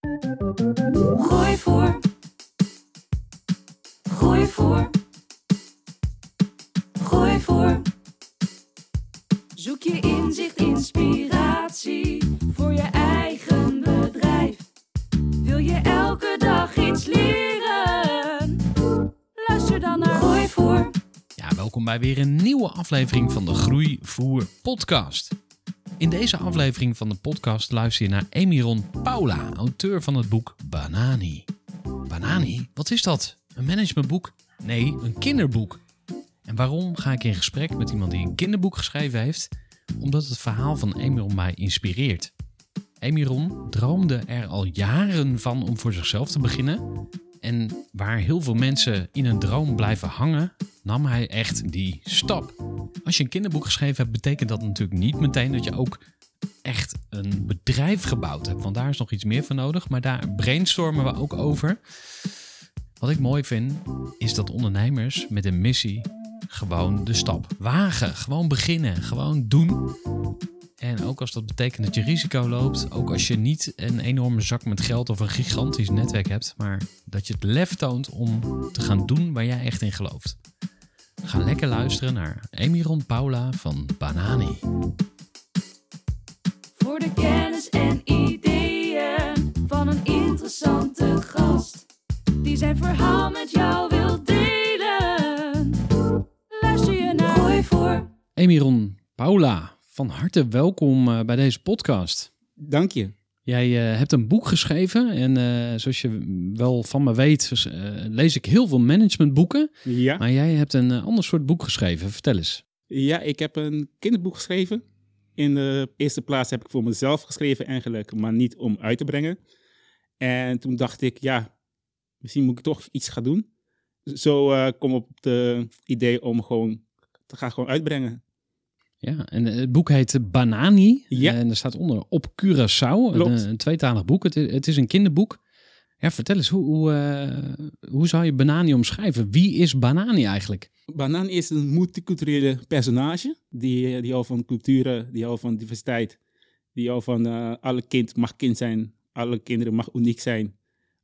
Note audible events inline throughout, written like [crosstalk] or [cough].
Gooi voor. Gooi voor. Gooi voor. Zoek je inzicht, inspiratie voor je eigen bedrijf. Wil je elke dag iets leren? Luister dan naar Gooi voor. Ja, welkom bij weer een nieuwe aflevering van de Groeivoer podcast. In deze aflevering van de podcast luister je naar Emiron Paula, auteur van het boek Banani. Banani? Wat is dat? Een managementboek? Nee, een kinderboek. En waarom ga ik in gesprek met iemand die een kinderboek geschreven heeft? Omdat het verhaal van Emiron mij inspireert. Emiron droomde er al jaren van om voor zichzelf te beginnen. En waar heel veel mensen in een droom blijven hangen, nam hij echt die stap. Als je een kinderboek geschreven hebt, betekent dat natuurlijk niet meteen dat je ook echt een bedrijf gebouwd hebt. Want daar is nog iets meer voor nodig. Maar daar brainstormen we ook over. Wat ik mooi vind, is dat ondernemers met een missie gewoon de stap wagen. Gewoon beginnen. Gewoon doen. En ook als dat betekent dat je risico loopt, ook als je niet een enorme zak met geld of een gigantisch netwerk hebt, maar dat je het lef toont om te gaan doen waar jij echt in gelooft. Ga lekker luisteren naar Emiron Paula van Banani. Voor de kennis en ideeën van een interessante gast. Die zijn verhaal met jou wil delen. Luister je naar Gooi voor. Emiron Paula, van harte welkom eh, bij deze podcast. Dank je. Jij eh, hebt een boek geschreven en eh, zoals je wel van me weet, dus, eh, lees ik heel veel managementboeken. Ja. Maar jij hebt een ander soort boek geschreven. Vertel eens. ja, ik heb een kinderboek geschreven. In de eerste plaats heb ik voor mezelf geschreven eigenlijk, maar niet om uit te brengen. En toen dacht ik, ja, misschien moet ik toch iets gaan doen. Zo kom ik op het idee om gewoon te gaan gewoon uitbrengen. Ja, en eh, het boek heet Banani. Ja. En er staat onder op Curaçao. Een, een tweetalig boek. Het, is- het is een kinderboek. Ja, vertel eens, hoe, hoe, eh, hoe zou je Banani omschrijven? Wie is Banani eigenlijk? Banaan is een multiculturele personage. Die, die houdt van culturen, die houdt van diversiteit. Die houdt van eh, alle kind mag kind zijn. Alle kinderen mag uniek zijn.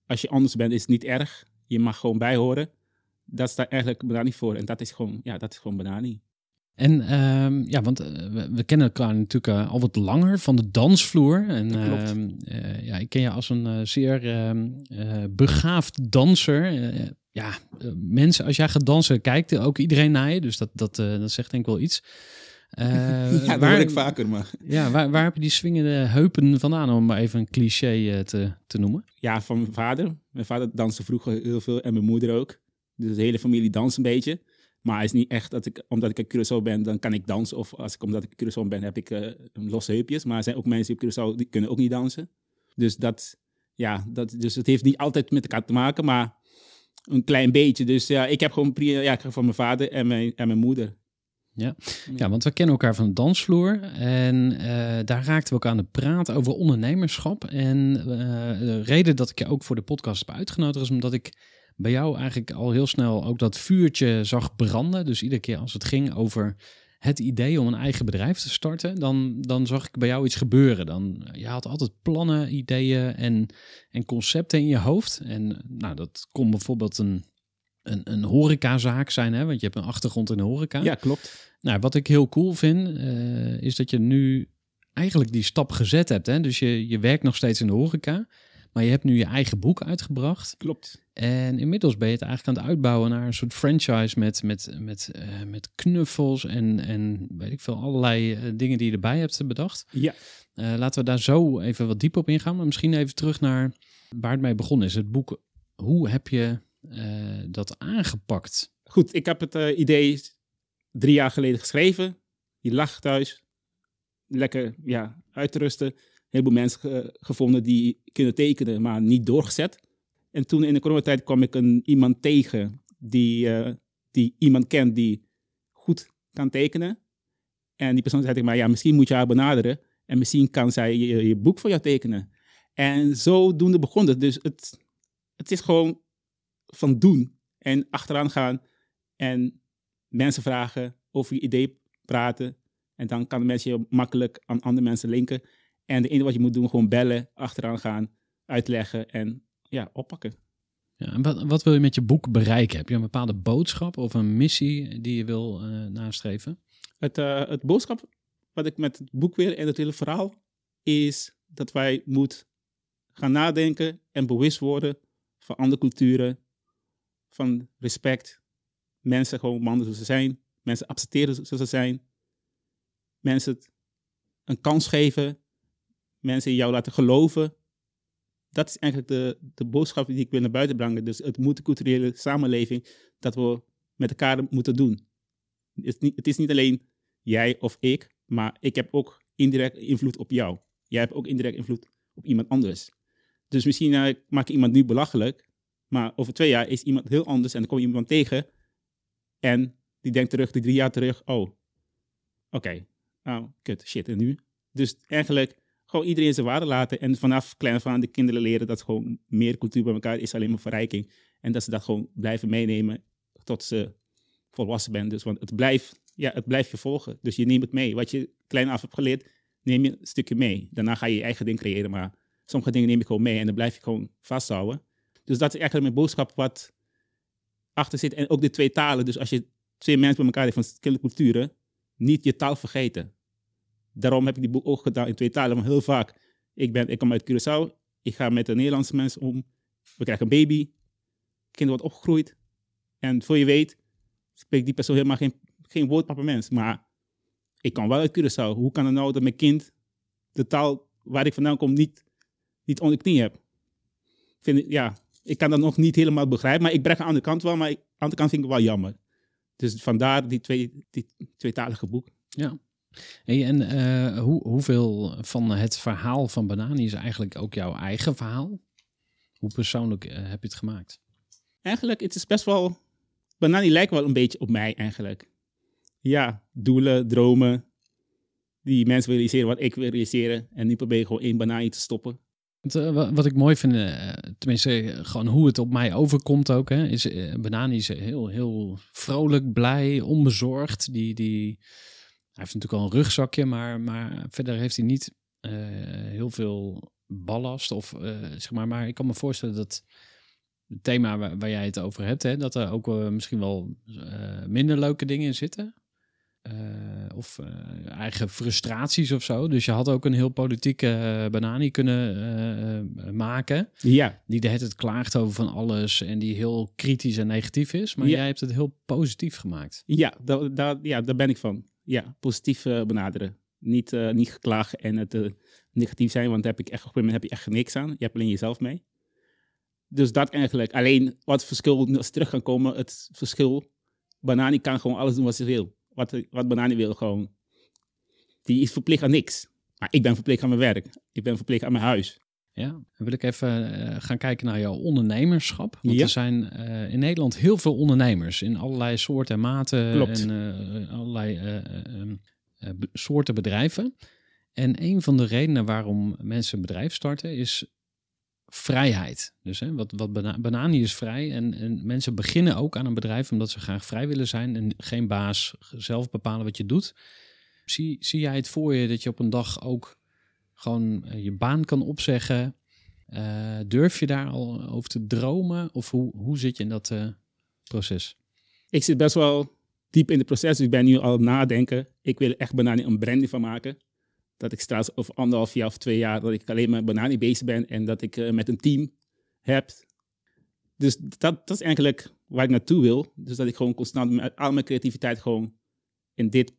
Als je anders bent, is het niet erg. Je mag gewoon bijhoren. Dat staat eigenlijk Banani voor. En dat is gewoon, ja, dat is gewoon Banani. En ehm, ja, want eh, we, we kennen elkaar natuurlijk eh, al wat langer van de dansvloer. En ehm, eh, ja, ik ken je als een zeer ehm, eh, begaafd danser. Ja, mensen, als jij gaat dansen, kijkt ook iedereen naar je. Dus dat, dat, dat zegt denk ik wel iets. [laughs] Ja, dat waar- ik vaker, maar... Ja, waar, waar heb je die swingende heupen vandaan, om maar even een cliché te, te noemen? Ja, van mijn vader. Mijn vader danste vroeger heel veel en mijn moeder ook. Dus de hele familie danst een beetje. Maar het is niet echt dat ik, omdat ik een Curaçao ben, dan kan ik dansen. Of als ik, omdat ik Curaçao ben, heb ik eh, losse heupjes. Maar er zijn ook mensen op Curaçao die kunnen ook niet dansen. Dus, dat, ja, dat, dus het heeft niet altijd met elkaar te maken, maar een klein beetje. Dus ja, ik heb gewoon ja, van mijn vader en mijn, en mijn moeder. Ja, want we kennen elkaar van de dansvloer. En eh, daar raakten we ook aan de praat over ondernemerschap. En eh, de reden dat ik je ook voor de podcast heb uitgenodigd is omdat ik bij jou eigenlijk al heel snel ook dat vuurtje zag branden. Dus iedere keer als het ging over het idee om een eigen bedrijf te starten, dan, dan zag ik bij jou iets gebeuren. Dan, je had altijd plannen, ideeën en, en concepten in je hoofd. En nou, dat kon bijvoorbeeld een, een, een horecazaak zijn, hè? want je hebt een achtergrond in de horeca. Ja, klopt. Nou, wat ik heel cool vind, eh, is dat je nu eigenlijk die stap gezet hebt. Hè? Dus je, je werkt nog steeds in de horeca. Maar je hebt nu je eigen boek uitgebracht. Klopt. En inmiddels ben je het eigenlijk aan het uitbouwen naar een soort franchise met, met, met, eh, met knuffels en, en weet ik veel, allerlei eh, dingen die je erbij hebt bedacht. Ja. Eh, laten we daar zo even wat dieper op ingaan. Maar misschien even terug naar waar het mee begonnen is. Het boek, hoe heb je dat aangepakt? Goed, ik heb het idee drie jaar geleden geschreven. Je lag thuis. Lekker ja, uit te rusten. Heleboel mensen ge- gevonden die kunnen tekenen, maar niet doorgezet. En toen in de coronatijd kwam ik een, iemand tegen die, eh, die iemand kent die goed kan tekenen. En die persoon zei tegen mij, ja, misschien moet je haar benaderen. En misschien kan zij je, je boek voor jou tekenen. En zodoende begon het. Dus het, het is gewoon van doen en achteraan gaan en mensen vragen over je idee praten. En dan kan de mensen je makkelijk aan andere mensen linken. En het enige wat je moet doen, gewoon bellen, achteraan gaan, uitleggen en ja, oppakken. Ja, en wat, wat wil je met je boek bereiken? Heb je een bepaalde boodschap of een missie die je wil eh, nastreven? Het, eh, het boodschap wat ik met het boek weer en het hele verhaal is dat wij moeten gaan nadenken en bewust worden van andere culturen, van respect. Mensen gewoon mannen zoals ze zijn, mensen accepteren zoals ze zijn, mensen een kans geven, mensen jou laten geloven. Dat is eigenlijk de, de boodschap die ik wil naar buiten brengen. Dus het multiculturele samenleving dat we met elkaar moeten doen. Het is niet, het is niet alleen jij of ik, maar ik heb ook indirect invloed op jou. Jij hebt ook indirect invloed op iemand anders. Dus misschien eh, maak ik iemand nu belachelijk, maar over twee jaar is iemand heel anders en dan kom je iemand tegen en die denkt terug, die drie jaar terug, oh, oké, oh, kut, shit, en nu? Dus eigenlijk gewoon iedereen zijn waarde laten en vanaf klein van de kinderen leren dat gewoon meer cultuur bij elkaar is alleen maar verrijking. En dat ze dat gewoon blijven meenemen tot ze volwassen bent. Dus, want het blijft, ja, het blijft je volgen. Dus je neemt het mee. Wat je klein af hebt geleerd, neem je een stukje mee. Daarna ga je je eigen ding creëren, maar sommige dingen neem ik gewoon mee en dan blijf je gewoon vasthouden. Dus dat is eigenlijk mijn boodschap wat achter zit. En ook de twee talen. Dus als je twee mensen bij elkaar hebt van verschillende culturen, niet je taal vergeten. Daarom heb ik die boek ook gedaan in twee talen. Want heel vaak, ik, ben, ik kom uit Curaçao, ik ga met een Nederlandse mensen om. We krijgen een baby, kind wordt opgegroeid. En voor je weet, spreekt die persoon helemaal geen, geen woord Papiaments. Maar ik kan wel uit Curaçao. Hoe kan het nou dat mijn kind de taal waar ik vandaan kom niet, niet onder de knie heb? Vind ja, ik kan dat nog niet helemaal begrijpen. Maar ik breng aan de kant wel. Maar aan de kant vind ik het wel jammer. Dus vandaar die, twee, die tweetalige boek. Ja. Hey, en eh, hoe, hoeveel van het verhaal van Banani is eigenlijk ook jouw eigen verhaal? Hoe persoonlijk eh, heb je het gemaakt? Eigenlijk, het is best wel... Banani lijkt wel een beetje op mij eigenlijk. Ja, doelen, dromen. Die mensen willen realiseren wat ik wil realiseren. En nu probeer je gewoon één Banani te stoppen. Eh, wa- wat ik mooi vind, tenminste gewoon hoe het op mij overkomt ook, hè, is Banani is heel, heel vrolijk, blij, onbezorgd. Die, die, heeft natuurlijk al een rugzakje, maar, maar verder heeft hij niet eh, heel veel ballast. Of, eh, zeg maar, maar ik kan me voorstellen dat het thema waar, waar jij het over hebt, hè, dat er ook eh, misschien wel minder leuke dingen in zitten. Of eigen frustraties of zo. Dus je had ook een heel politieke eh, banani kunnen maken. Ja, Die de hele tijd klaagt over van alles. En die heel kritisch en negatief is. Maar Ja. jij hebt het heel positief gemaakt. ja, daar, daar, ja, daar ben ik van. Ja, positief eh, benaderen. Niet, eh, niet geklagen en het eh, negatief zijn, want heb ik echt, op een moment heb je echt niks aan. Je hebt alleen jezelf mee. Dus dat eigenlijk. Alleen wat verschil, als terug kan komen, het verschil. Banani kan gewoon alles doen wat ze wil. Wat, wat Banani wil gewoon. Die is verplicht aan niks. Maar ik ben verplicht aan mijn werk. Ik ben verplicht aan mijn huis. Ja, dan wil ik even eh, gaan kijken naar jouw ondernemerschap. Want Ja. er zijn eh, in Nederland heel veel ondernemers in allerlei soorten en maten Klopt. en eh, allerlei eh, eh, ehm, eh, soorten bedrijven. En een van de redenen waarom mensen een bedrijf starten is vrijheid. Dus hè, wat, wat bana Banani is vrij en, en mensen beginnen ook aan een bedrijf omdat ze graag vrij willen zijn en geen baas, zelf bepalen wat je doet. Zie, zie jij het voor je dat je op een dag ook gewoon eh, je baan kan opzeggen? Eh, durf je daar al over te dromen? Of hoe, hoe zit je in dat eh, proces? Ik zit best wel diep in het proces. Ik ben nu al nadenken. Ik wil echt Banani een branding van maken. dat ik straks over anderhalf jaar of twee jaar, dat ik alleen maar banani bezig ben en dat ik met een team heb. Dus dat, dat is eigenlijk waar ik naartoe wil. Dus dat ik gewoon constant met al mijn creativiteit gewoon in dit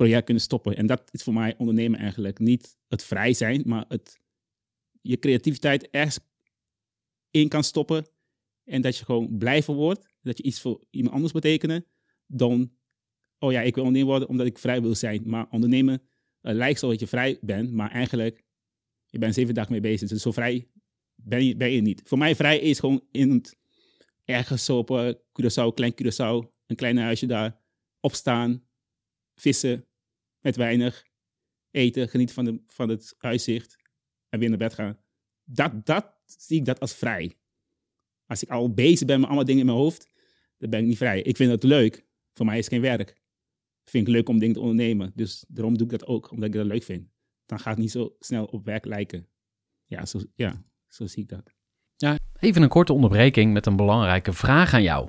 project kunnen stoppen. En dat is voor mij ondernemen eigenlijk. Niet het vrij zijn, maar het je creativiteit ergens in kan stoppen. En dat je gewoon blijven wordt. Dat je iets voor iemand anders betekenen. Dan, oh ja, ik wil ondernemer worden omdat ik vrij wil zijn. Maar ondernemen lijkt zo dat je vrij bent, maar eigenlijk, je bent zeven dagen mee bezig. Dus zo vrij ben je, je niet. Voor mij vrij is gewoon in het, ergens op uh, Curaçao, klein Curaçao, een klein huisje daar, opstaan, vissen, met weinig, eten, genieten van, de, van het uitzicht en weer naar bed gaan. Dat, dat zie ik dat als vrij. Als ik al bezig ben met allemaal dingen in mijn hoofd, dan ben ik niet vrij. Ik vind het leuk. Voor mij is het geen werk vind ik leuk om dingen te ondernemen. Dus daarom doe ik dat ook, omdat ik dat leuk vind. Dan gaat het niet zo snel op werk lijken. Ja, zo, ja, zo zie ik dat. Ja, even een korte onderbreking met een belangrijke vraag aan jou.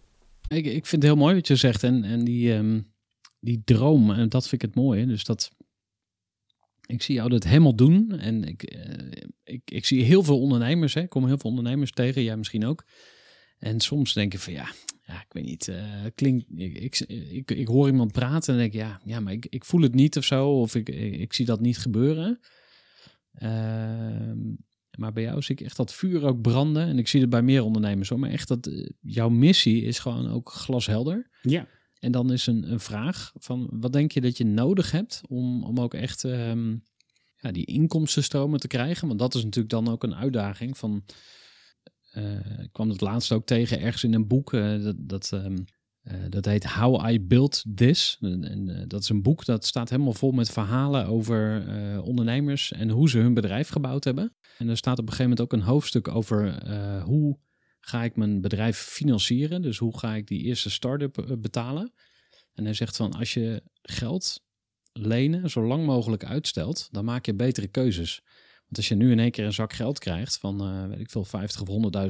Ik, ik vind het heel mooi wat je zegt en, en die, um, die droom, en dat vind ik het mooie. Dus dat, ik zie jou dat helemaal doen en ik, uh, ik, ik zie heel veel ondernemers, hè. ik kom heel veel ondernemers tegen, jij misschien ook en soms denk je van ja, ja ik weet niet, uh, klinkt, ik, ik, ik, ik, hoor iemand praten en denk ja, ja maar ik, ik voel het niet of zo, of ik, ik, zie dat niet gebeuren. Uh, maar bij jou zie ik echt dat vuur ook branden. En ik zie het bij meer ondernemers hoor. Maar echt dat uh, jouw missie is gewoon ook glashelder. Ja. En dan is een, een vraag van wat denk je dat je nodig hebt om, om ook echt um, ja, die inkomstenstromen te krijgen? Want dat is natuurlijk dan ook een uitdaging van uh, ik kwam het laatst ook tegen ergens in een boek. Uh, dat, dat, um, uh, dat heet How I Built This. En, en dat is een boek dat staat helemaal vol met verhalen over ondernemers en hoe ze hun bedrijf gebouwd hebben. En er staat op een gegeven moment ook een hoofdstuk over hoe ga ik mijn bedrijf financieren. Dus hoe ga ik die eerste start-up betalen. En hij zegt van als je geld lenen zo lang mogelijk uitstelt, dan maak je betere keuzes. Want als je nu in één keer een zak geld krijgt van, uh, weet ik veel, 50 of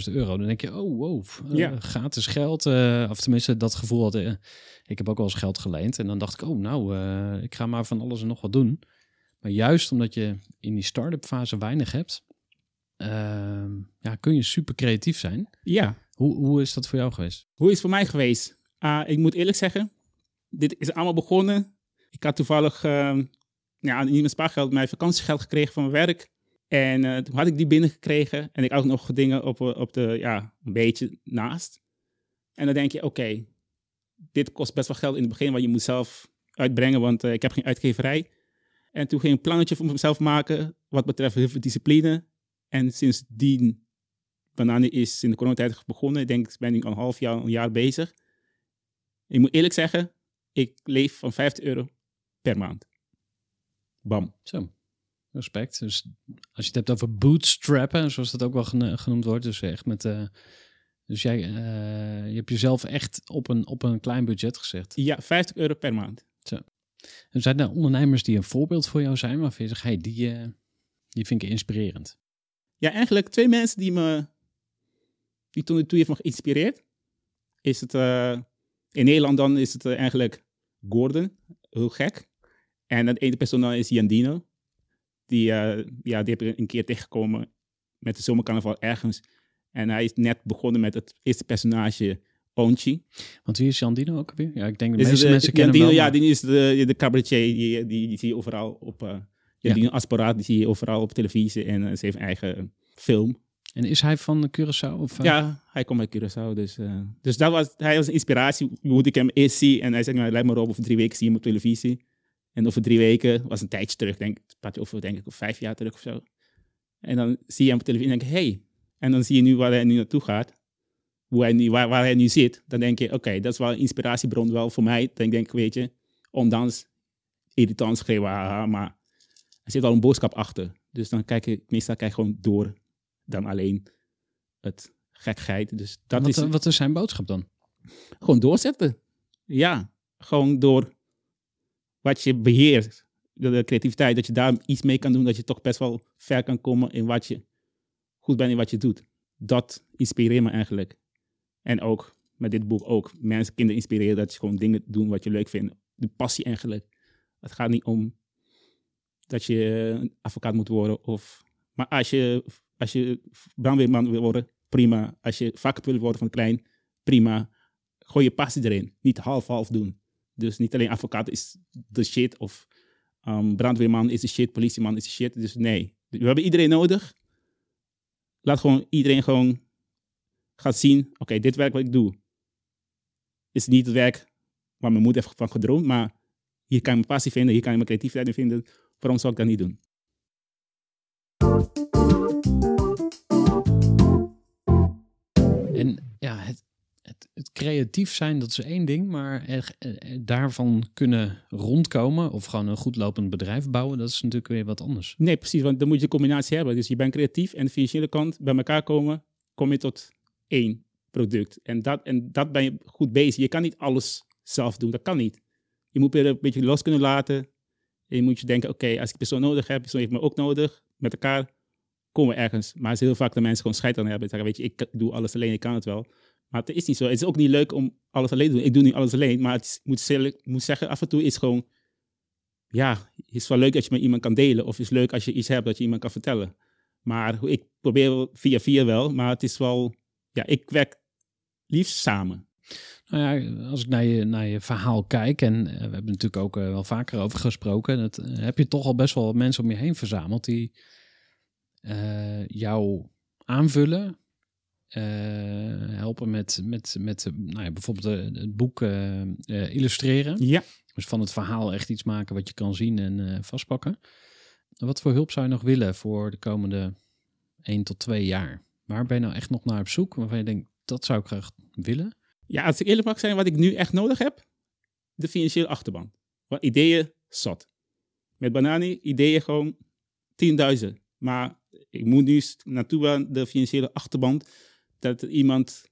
100.000 euro, dan denk je, oh wow, uh, ja. gratis geld. Uh, of tenminste, dat gevoel had ik. heb ook wel eens geld geleend. En dan dacht ik, oh nou, ik ga maar van alles en nog wat doen. Maar juist omdat je in die start-up fase weinig hebt, ehm, ja, kun je super creatief zijn. Ja. Hoe, hoe is dat voor jou geweest? Hoe is het voor mij geweest? Ah, ik moet eerlijk zeggen, dit is allemaal begonnen. Ik had toevallig ehm, ja, niet mijn spaargeld, mijn vakantiegeld gekregen van mijn werk. En uh, toen had ik die binnengekregen en ik ook nog dingen op, eh, op de, ja, een beetje naast. En dan denk je, oké, dit kost best wel geld in het begin, want je moet zelf uitbrengen, want uh, ik heb geen uitgeverij. En toen ging ik een plannetje voor mezelf maken, wat betreft heel veel discipline. En sindsdien, Banane is in de coronatijd begonnen, ik denk, ben ik al een half jaar, een jaar bezig. Ik moet eerlijk zeggen, ik leef van 50 euro per maand. Bam. Zo. Respect. Dus als je het hebt over bootstrappen, zoals dat ook wel genoemd wordt, dus echt met. Uh, dus jij, uh, je hebt jezelf echt op een, op een klein budget gezet. Ja, 50 euro per maand. Zo. En zijn er ondernemers die een voorbeeld voor jou zijn, waarvan je zegt, hey, die, uh, die vind ik inspirerend? Ja, eigenlijk twee mensen die me, die toen, toen heeft me geïnspireerd. Is het, in Nederland dan is het eigenlijk Gordon, heel gek. En de ene persoon is Jandino. Die, uh, ja, die heb ik een keer tegengekomen met de zomercarnaval ergens. En hij is net begonnen met het eerste personage, Onchi. Want wie is Jandino ook weer? Ja, ik denk de meeste mensen kennen Jandino, wel, Ja, die is de, de cabaretier. Die, die, die zie je overal op... Uh, Jandino ja. Asparaat, die zie je overal op televisie. En uh, ze heeft een eigen film. En is hij van Curaçao? Of, eh? Ja, hij komt uit Curaçao. Dus, eh, dus dat was, hij was een inspiratie. Hoe ik hem eerst zien? En hij zei, nou, lijkt me op, over drie weken zie je hem op televisie. En over drie weken, was een tijdje terug, denk ik, over denk ik vijf jaar terug of zo. En dan zie je hem op televisie en denk je, hey. En dan zie je nu waar hij nu naartoe gaat. Hoe hij nu, waar, waar hij nu zit. Dan denk je, oké, dat is wel een inspiratiebron wel voor mij. Dan denk ik, weet je, ondanks irritant schreeuwen, haha, maar er zit wel een boodschap achter. Dus dan kijk je, meestal kijk je gewoon door dan alleen het gekheid. Dus dat wat, is wat is zijn boodschap dan? gewoon doorzetten. Ja, gewoon door wat je beheert, de, creativiteit, dat je daar iets mee kan doen, dat je toch best wel ver kan komen in wat je goed bent in wat je doet. Dat inspireert me eigenlijk. En ook met dit boek ook mensen, kinderen inspireren dat je gewoon dingen doen wat je leuk vindt. De passie eigenlijk. Het gaat niet om dat je een advocaat moet worden of... Maar als je, als je brandweerman wil worden, prima. Als je vakant wil worden van klein, prima. Gooi je passie erin. Niet half-half doen. Dus niet alleen advocaat is de shit of um, brandweerman is de shit, politieman is de shit. Dus nee, we hebben iedereen nodig. Laat gewoon iedereen gewoon gaan zien, oké, dit werk wat ik doe is niet het werk waar mijn moeder heeft van gedroomd, maar hier kan ik mijn passie vinden, hier kan ik mijn creativiteit in vinden. Waarom zou ik dat niet doen? En ja, het, het creatief zijn, dat is één ding, maar er- daarvan kunnen rondkomen of gewoon een goed lopend bedrijf bouwen, dat is natuurlijk weer wat anders. Nee, precies, want dan moet je een combinatie hebben. Dus je bent creatief en de financiële kant bij elkaar komen, kom je tot één product. En dat, en dat ben je goed bezig. Je kan niet alles zelf doen, dat kan niet. Je moet weer een beetje los kunnen laten. En je moet je denken, oké, als ik persoon nodig heb, persoon heeft me ook nodig. Met elkaar komen we ergens. Maar het is heel vaak dat mensen gewoon scheid aan hebben. Zeggen, weet je, ik doe alles alleen, ik kan het wel. Maar het is niet zo. Het is ook niet leuk om alles alleen te doen. Ik doe niet alles alleen, maar het moet, moet zeggen, af en toe is gewoon... Ja, het is wel leuk als je met iemand kan delen. Of is leuk als je iets hebt dat je iemand kan vertellen. Maar ik probeer via via wel, maar het is wel... Ja, ik werk liefst samen. Nou ja, als ik naar je, naar je verhaal kijk, en eh, we hebben natuurlijk ook eh, wel vaker over gesproken, dat, eh, heb je toch al best wel mensen om je heen verzameld die jou aanvullen, helpen met, met, met eh, nou ja, bijvoorbeeld eh, het boek eh, eh, illustreren. Ja. Dus van het verhaal echt iets maken wat je kan zien en eh, vastpakken. Wat voor hulp zou je nog willen voor de komende 1 tot 2 jaar? Waar ben je nou echt nog naar op zoek? Waarvan je denkt, dat zou ik graag willen? Ja, als ik eerlijk mag zijn, wat ik nu echt nodig heb, de financiële achterban. Want ideeën, zat. Met Banani, ideeën gewoon 10.000. Maar ik moet nu naartoe aan de financiële achterban, dat er iemand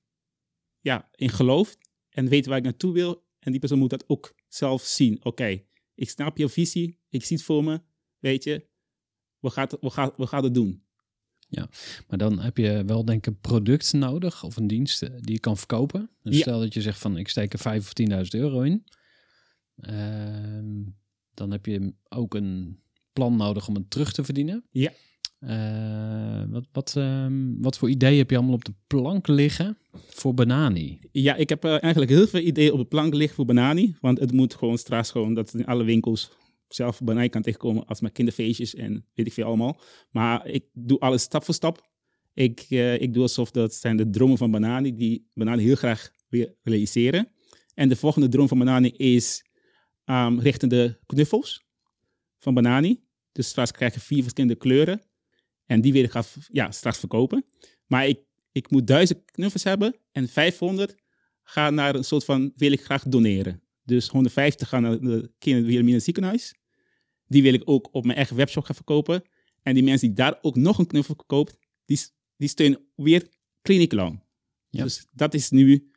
ja, in gelooft en weet waar ik naartoe wil. En die persoon moet dat ook zelf zien. Oké, ik snap je visie, ik zie het voor me, weet je, we gaan, het- we gaan, we gaan het doen. Maar dan heb je wel denk ik een product nodig of een dienst eh, die je kan verkopen. Dus Ja. stel dat je zegt van ik steek er 5 of 10.000 euro in. Ehm, dan heb je ook een plan nodig om het terug te verdienen. Ja. Eh, wat, wat, ehm, wat voor ideeën heb je allemaal op de plank liggen voor Banani? Ja, ik heb eh, eigenlijk heel veel ideeën op de plank liggen voor Banani. Want het moet gewoon straks gewoon dat in alle winkels zelf Banani kan tegenkomen als met kinderfeestjes en weet ik veel allemaal. Maar ik doe alles stap voor stap. Ik, eh, ik doe alsof dat zijn de dromen van Banani die Banani heel graag wil realiseren. En de volgende droom van Banani is um, richting de knuffels van Banani. Dus straks krijg je vier verschillende kleuren. En die wil ik gaan, ja, straks verkopen. Maar ik, ik moet duizend knuffels hebben en 500 gaan naar een soort van, wil ik graag doneren. Dus 150 gaan naar de Kinder Wilhelmina ziekenhuis. Die wil ik ook op mijn eigen webshop gaan verkopen. En die mensen die daar ook nog een knuffel koopt, die, die steunen weer Kliniek Lang. Ja. Dus dat is nu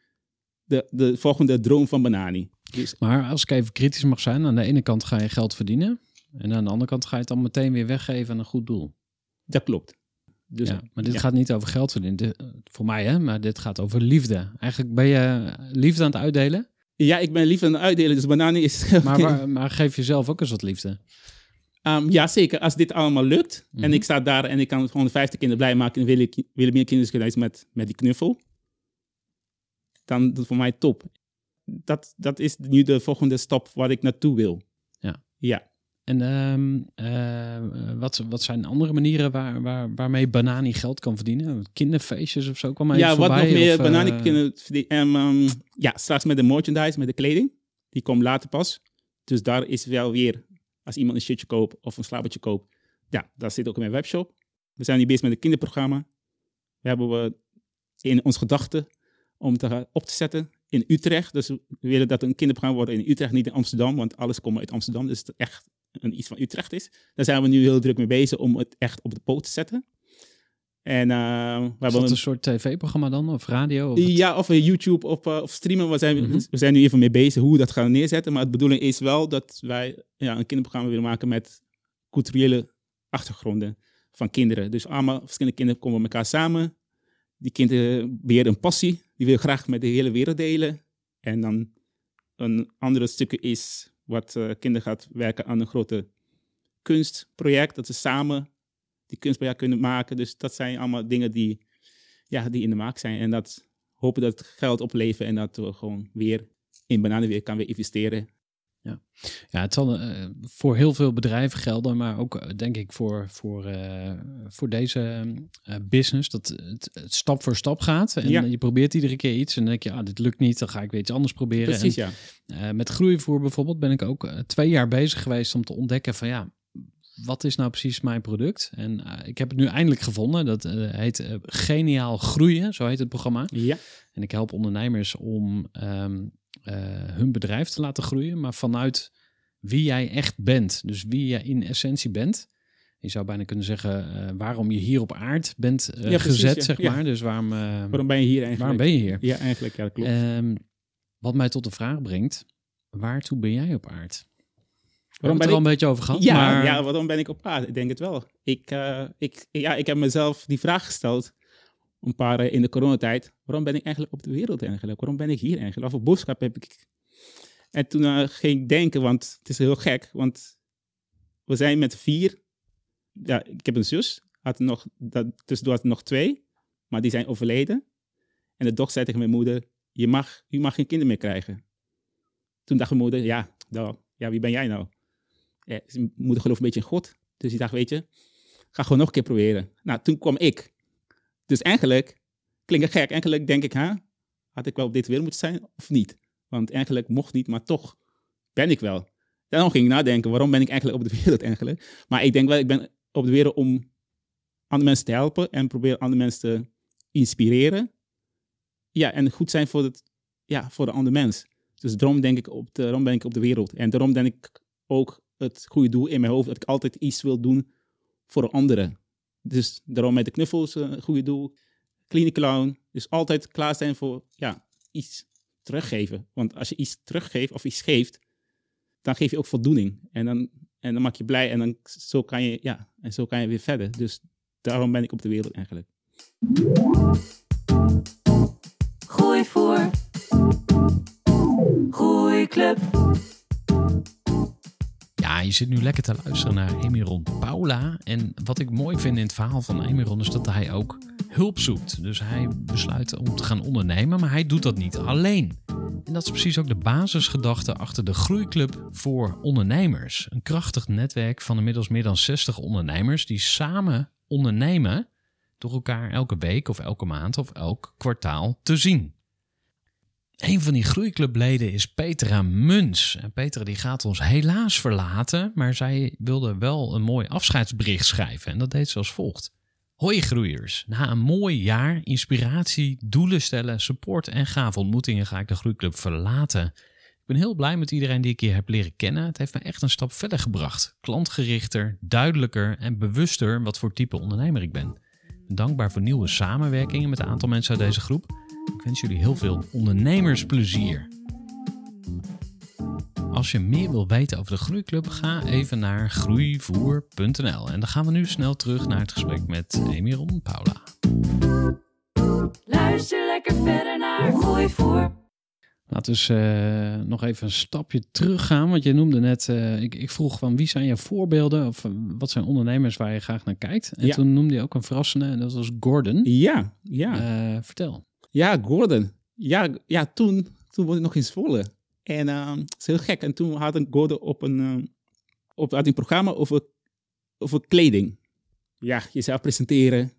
de, de volgende droom van Banani. Dus Maar als ik even kritisch mag zijn, aan de ene kant ga je geld verdienen. En aan de andere kant ga je het dan meteen weer weggeven aan een goed doel. Dat klopt. Dus ja, maar dit ja. gaat niet over geld verdienen. Voor mij, hè? Maar dit gaat over liefde. Eigenlijk ben je liefde aan het uitdelen. Ja, ik ben liever aan het uitdelen, dus Banani is... [laughs] Maar, waar- maar geef jezelf ook eens wat liefde. Um, ja, zeker. Als dit allemaal lukt en Mhm. ik sta daar en ik kan 150 kinderen blij maken en wil ik Wilhelmina Kinderziekenhuis met, met die knuffel, dan is het voor mij top. Dat, dat is nu de volgende stap waar ik naartoe wil. Ja. Ja. En ehm, eh, wat, wat zijn andere manieren waar, waar, waarmee Banani geld kan verdienen? Kinderfeestjes of zo kwam mij Ja, voorbij, wat nog meer of, eh, bananen kunnen verdienen. En, ehm, ja, straks met de merchandise, met de kleding. Die komt later pas. Dus daar is wel weer, als iemand een shirtje koopt of een slapertje koopt. Ja, dat zit ook in mijn webshop. We zijn nu bezig met een kinderprogramma. We hebben we in ons gedachten om te op te zetten in Utrecht. Dus we willen dat een kinderprogramma wordt in Utrecht, niet in Amsterdam. Want alles komt uit Amsterdam, dus het echt een, iets van Utrecht is. Daar zijn we nu heel druk mee bezig om het echt op de poot te zetten. En eh, we Is dat een soort tv-programma dan? Of radio? Of ja, of YouTube of, eh, of streamen. We zijn, Mhm. we zijn nu even mee bezig hoe we dat gaan neerzetten. Maar de bedoeling is wel dat wij ja, een kinderprogramma willen maken met culturele achtergronden van kinderen. Dus allemaal verschillende kinderen komen met elkaar samen. Die kinderen beheren een passie. Die willen graag met de hele wereld delen. En dan een andere stukje is wat eh, kinderen gaat werken aan een grote kunstproject. Dat ze samen die kunstproject kunnen maken. Dus dat zijn allemaal dingen die, ja, die in de maak zijn. En dat hopen dat het geld opleveren en dat we gewoon weer in bananen weer kan weer investeren. Ja, het zal eh, voor heel veel bedrijven gelden, maar ook eh, denk ik voor, voor, eh, voor deze business, dat het, het stap voor stap gaat. En Ja. je probeert iedere keer iets en dan denk je, ah, dit lukt niet, dan ga ik weer iets anders proberen. Precies, En, ja. met groeivoer bijvoorbeeld ben ik ook twee jaar bezig geweest om te ontdekken van ja, wat is nou precies mijn product? En ik heb het nu eindelijk gevonden. Dat heet Geniaal Groeien, zo heet het programma. Ja, En ik help ondernemers om ehm, eh, hun bedrijf te laten groeien, maar vanuit wie jij echt bent. Dus wie jij in essentie bent. Je zou bijna kunnen zeggen eh, waarom je hier op aard bent eh, Ja, precies, gezet, ja. zeg Ja. maar. Dus waarom, eh, waarom ben je hier eigenlijk? waarom ben je hier? Ja, eigenlijk, ja, dat klopt. Ehm, wat mij tot de vraag brengt, waartoe ben jij op aard? We waarom hebben ben het er al een beetje over gehad, Ja, maar ja, waarom ben ik op aarde? Ik denk het wel. Ik, eh, ik, ja, ik heb mezelf die vraag gesteld een paar eh, in de coronatijd. Waarom ben ik eigenlijk op de wereld eigenlijk? Waarom ben ik hier eigenlijk? Wat voor boodschap heb ik? En toen eh, ging ik denken, want het is heel gek, want we zijn met vier. Ja, ik heb een zus, had nog, dat, tussendoor had nog twee, maar die zijn overleden. En de dochter zei tegen mijn moeder, je mag, u mag geen kinderen meer krijgen. Toen dacht mijn moeder, ja, nou, ja wie ben jij nou? Ja, zijn moeder gelooft een beetje in God. Dus die dacht, weet je, ga gewoon nog een keer proberen. Nou, toen kwam ik. Dus eigenlijk, klinkt het gek, eigenlijk denk ik, hè, had ik wel op dit wereld moeten zijn of niet? Want eigenlijk mocht niet, maar toch ben ik wel. Daarom ging ik nadenken, waarom ben ik eigenlijk op de [laughs] wereld eigenlijk? Maar ik denk wel, ik ben op de wereld om andere mensen te helpen en probeer andere mensen te inspireren. Ja, en goed zijn voor, het, ja, voor de andere mens. Dus daarom denk ik op de, daarom ben ik op de wereld. En daarom denk ik ook het goede doel in mijn hoofd, dat ik altijd iets wil doen voor anderen. Dus daarom met de knuffels eh, een goede doel. Clean clown. Dus altijd klaar zijn voor ja, iets teruggeven. Want als je iets teruggeeft of iets geeft, dan geef je ook voldoening. En dan, en dan maak je blij en dan zo kan je, ja, en zo kan je weer verder. Dus daarom ben ik op de wereld eigenlijk. Groeivoer. Groeiclub. Ja, je zit nu lekker te luisteren naar Emiron Paula. En wat ik mooi vind in het verhaal van Emiron is dat hij ook hulp zoekt. Dus hij besluit om te gaan ondernemen, maar hij doet dat niet alleen. En dat is precies ook de basisgedachte achter de Groeiclub voor ondernemers. Een krachtig netwerk van inmiddels meer dan 60 ondernemers die samen ondernemen door elkaar elke week of elke maand of elk kwartaal te zien. Een van die groeiclubleden is Petra Muns. En Petra die gaat ons helaas verlaten, maar zij wilde wel een mooi afscheidsbericht schrijven. En dat deed ze als volgt. Hoi groeiers, na een mooi jaar, inspiratie, doelen stellen, support en gave ontmoetingen ga ik de groeiclub verlaten. Ik ben heel blij met iedereen die ik hier heb leren kennen. Het heeft me echt een stap verder gebracht. Klantgerichter, duidelijker en bewuster wat voor type ondernemer ik ben. Ik ben dankbaar voor nieuwe samenwerkingen met een aantal mensen uit deze groep. Ik wens jullie heel veel ondernemersplezier. Als je meer wil weten over de Groeiclub, ga even naar groeivoer.nl. En dan gaan we nu snel terug naar het gesprek met Emiron Paula. Luister lekker verder naar Groeivoer. Laten we eens, eh, nog even een stapje teruggaan. Want je noemde net, eh, ik, ik vroeg van wie zijn je voorbeelden? Of eh, wat zijn ondernemers waar je graag naar kijkt? En Ja. toen noemde je ook een verrassende en dat was Gordon. Ja, ja. Eh, vertel. Ja, Gordon. Ja, ja toen, toen woonde ik nog in Zwolle. En ehm het is heel gek. En toen had ik Gordon op een, ehm, op had een programma over, over kleding. Ja, jezelf presenteren.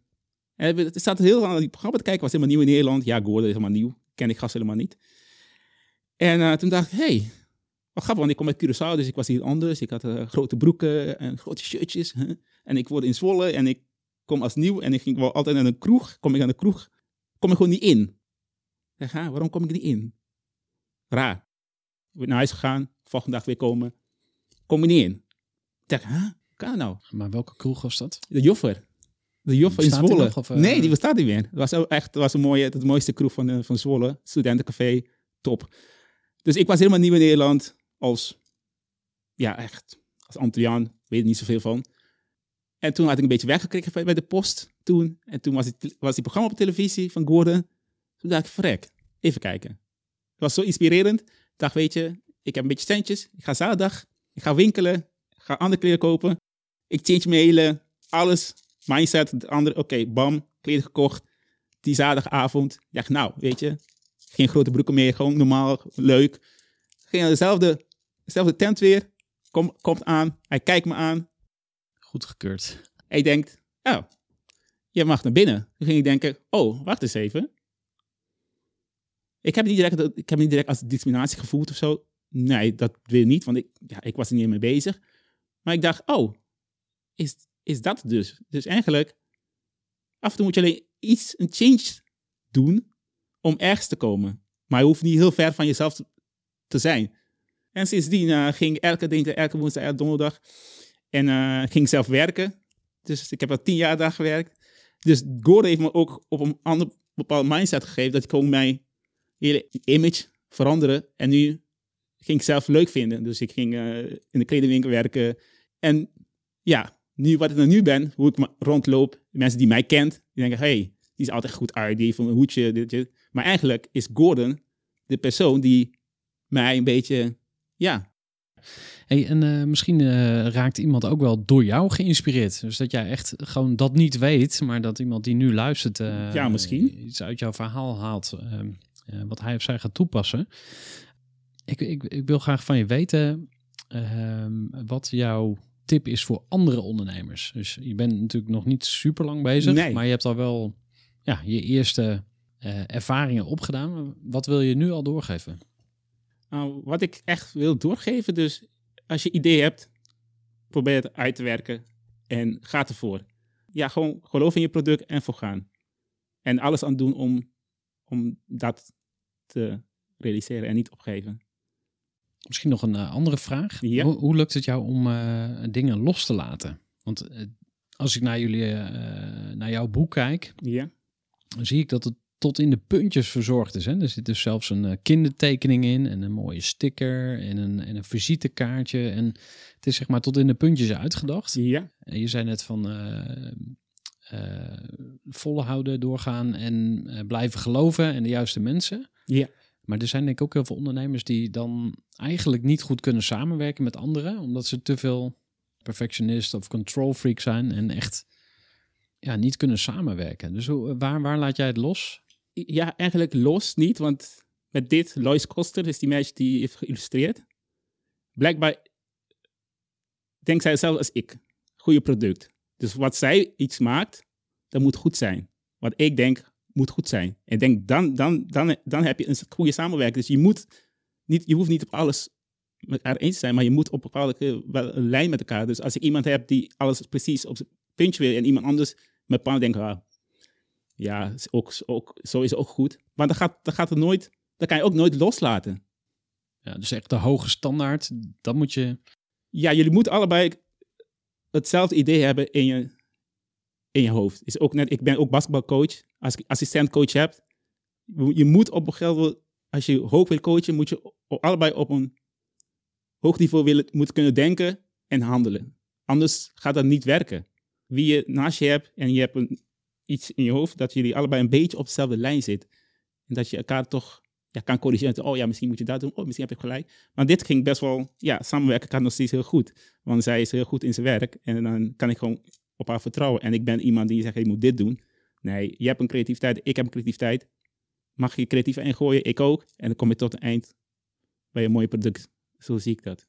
En het staat heel aan die programma te kijken, was helemaal nieuw in Nederland. Ja, Gordon is helemaal nieuw, ken ik gast helemaal niet. En eh, toen dacht ik, hé, hey, wat grappig, want ik kom uit Curaçao, dus ik was hier anders. Ik had eh, grote broeken en grote shirtjes. En ik word in Zwolle en ik kom als nieuw en ik ging wel altijd naar een kroeg. Kom ik aan de kroeg, kom ik gewoon niet in. Ik zeg, "Ha, waarom kom ik niet in? Raar. Ik ben naar huis gegaan, volgende dag weer komen. Kom ik niet in. Ik dacht, huh, kan nou? Maar welke kroeg was dat? De Joffer. De Joffer in Zwolle. nog, of, eh? Nee, die bestaat niet meer. Het was echt het was een mooie, het mooiste kroeg van, eh, van Zwolle. Studentencafé, top. Dus ik was helemaal nieuw in Nederland. Als, ja echt, als Antilliaan. Weet er niet zoveel van. En toen had ik een beetje weggekregen bij de post toen. En toen was, het, was die programma op televisie van Gordon. Toen dacht ik, verrek, even kijken. Het was zo inspirerend. Ik dacht, weet je, ik heb een beetje centjes. Ik ga zaterdag, ik ga winkelen. Ik ga andere kleren kopen. Ik change mijn hele, alles, mindset. De andere, oké, bam, kleren gekocht. Die zaterdagavond. Ik dacht, nou, weet je, geen grote broeken meer. Gewoon normaal, leuk. Ging naar dezelfde, dezelfde tent weer. Kom, komt aan, hij kijkt me aan. Goedgekeurd. Hij denkt, oh, je mag naar binnen. Toen ging ik denken, oh, wacht eens even. Ik heb niet direct, ik heb niet direct als discriminatie gevoeld of zo. Nee, dat weer niet, want ik, ja, ik was er niet mee bezig. Maar ik dacht, oh, is, is dat dus? Dus eigenlijk, af en toe moet je alleen iets, een change doen om ergens te komen. Maar je hoeft niet heel ver van jezelf te, zijn. En sindsdien eh, ging ik elke dinsdag, elke woensdag, elke donderdag en eh, ging zelf werken. Dus ik heb al tien jaar daar gewerkt. Dus Gordon heeft me ook op een ander bepaald mindset gegeven. Dat ik gewoon mijn hele image veranderen. En nu ging ik zelf leuk vinden. Dus ik ging eh, in de kledingwinkel werken. En ja, nu wat ik dan nu ben, hoe ik rondloop. de Mensen die mij kent, die denken, hey, die is altijd goed uit. Die heeft een hoedje, dit. Maar eigenlijk is Gordon de persoon die mij een beetje, ja, Hey, en eh, misschien eh, raakt iemand ook wel door jou geïnspireerd. Dus dat jij echt gewoon dat niet weet, maar dat iemand die nu luistert... eh, Ja, misschien. Iets uit jouw verhaal haalt, eh, eh, wat hij of zij gaat toepassen. Ik, ik, ik wil graag van je weten ehm, wat jouw tip is voor andere ondernemers. Dus je bent natuurlijk nog niet super lang bezig, Nee. maar je hebt al wel ja, je eerste ervaringen opgedaan. Wat wil je nu al doorgeven? Nou, wat ik echt wil doorgeven, dus als je idee hebt, probeer het uit te werken en ga ervoor. Ja, gewoon geloof in je product en voor gaan. En alles aan doen om, om dat te realiseren en niet opgeven. Misschien nog een eh, andere vraag. Ja. Hoe, hoe lukt het jou om eh, dingen los te laten? Want eh, als ik naar jullie, naar jouw boek kijk, Ja, dan zie ik dat het tot in de puntjes verzorgd is. Hè? Er zit dus zelfs een eh, kindertekening in en een mooie sticker en een, en een visitekaartje. En het is zeg maar tot in de puntjes uitgedacht. ja, En je zei net van eh, volhouden, doorgaan en blijven geloven en de juiste mensen. ja. Maar er zijn denk ik ook heel veel ondernemers die dan eigenlijk niet goed kunnen samenwerken met anderen, omdat ze te veel perfectionist of control freak zijn en echt ja, niet kunnen samenwerken. Dus hoe, waar, waar laat jij het los? Ja, eigenlijk los niet, want met dit, Lois Koster is die meisje die heeft geïllustreerd. Blijkbaar denkt zij hetzelfde als ik. Goede product. Dus wat zij iets maakt, dat moet goed zijn. Wat ik denk, moet goed zijn. En denk, dan, dan, dan, dan heb je een goede samenwerking. Dus je, moet niet, je hoeft niet op alles met elkaar eens te zijn, maar je moet op een bepaalde lijn met elkaar. Dus als ik iemand heb die alles precies op zijn puntje wil en iemand anders met pan denkt, ah, ja, ook, ook, zo is het ook goed. Maar dan gaat, dan gaat het nooit, dan kan je ook nooit loslaten. Ja, dus echt de hoge standaard, dat moet je... Ja, jullie moeten allebei hetzelfde idee hebben in je, in je hoofd. Is ook net, ik ben ook basketbalcoach. Als ik assistentcoach heb, je moet op een gegeven moment, als je hoog wil coachen, moet je allebei op een hoog niveau willen, moet kunnen denken en handelen. Anders gaat dat niet werken. Wie je naast je hebt en je hebt een, iets in je hoofd, dat jullie allebei een beetje op dezelfde lijn zitten. En dat je elkaar toch ja, kan corrigeren. Oh ja, misschien moet je dat doen. Oh, misschien heb je gelijk. Maar dit ging best wel, ja, samenwerken kan nog steeds heel goed. Want zij is heel goed in zijn werk. En dan kan ik gewoon op haar vertrouwen. En ik ben iemand die zegt, je moet dit doen. Nee, je hebt een creativiteit, ik heb een creativiteit. Mag je creatief ingooien, ik ook. En dan kom je tot een eind bij een mooi product. Zo zie ik dat.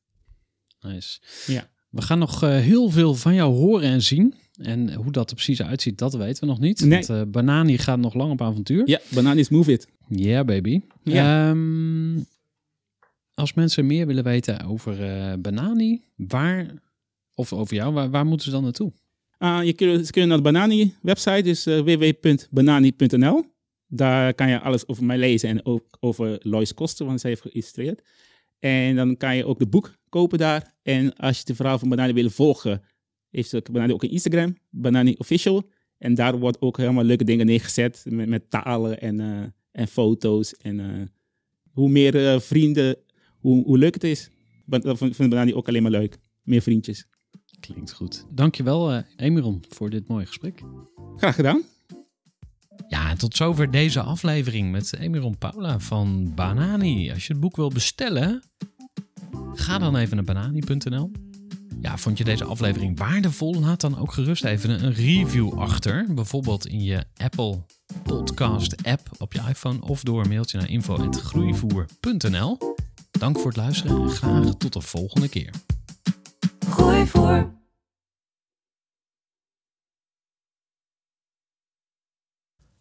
Nice. Ja. We gaan nog eh, heel veel van jou horen en zien. En hoe dat er precies uitziet, dat weten we nog niet. Nee. Want eh, Banani gaat nog lang op avontuur. Ja, Bananis Move It. Yeah, baby. Ja. Ehm, als mensen meer willen weten over eh, Banani, waar, of over jou, waar, waar moeten ze dan naartoe? Ah, je kunt, ze kunnen naar de Banani website, dus www.banani.nl. Daar kan je alles over mij lezen en ook over Lois Koster, want zij heeft geïllustreerd. En dan kan je ook de boek kopen daar. En als je de verhaal van Banani wil volgen, heeft Banani ook een Instagram, Banani Official. En daar wordt ook helemaal leuke dingen neergezet met, met talen en, eh, en foto's. En eh, hoe meer eh, vrienden, hoe, hoe leuk het is. Dat vind vind Banani ook alleen maar leuk. Meer vriendjes. Klinkt goed. Dankjewel, Emiron, voor dit mooie gesprek. Graag gedaan. Ja, en tot zover deze aflevering met Emiron Paula van Banani. Als je het boek wil bestellen, ga dan even naar banani.nl. Ja, vond je deze aflevering waardevol? Laat dan ook gerust even een review achter. Bijvoorbeeld in je Apple Podcast app op je iPhone of door een mailtje naar info.groeivoer.nl. Dank voor het luisteren en graag tot de volgende keer. Gooi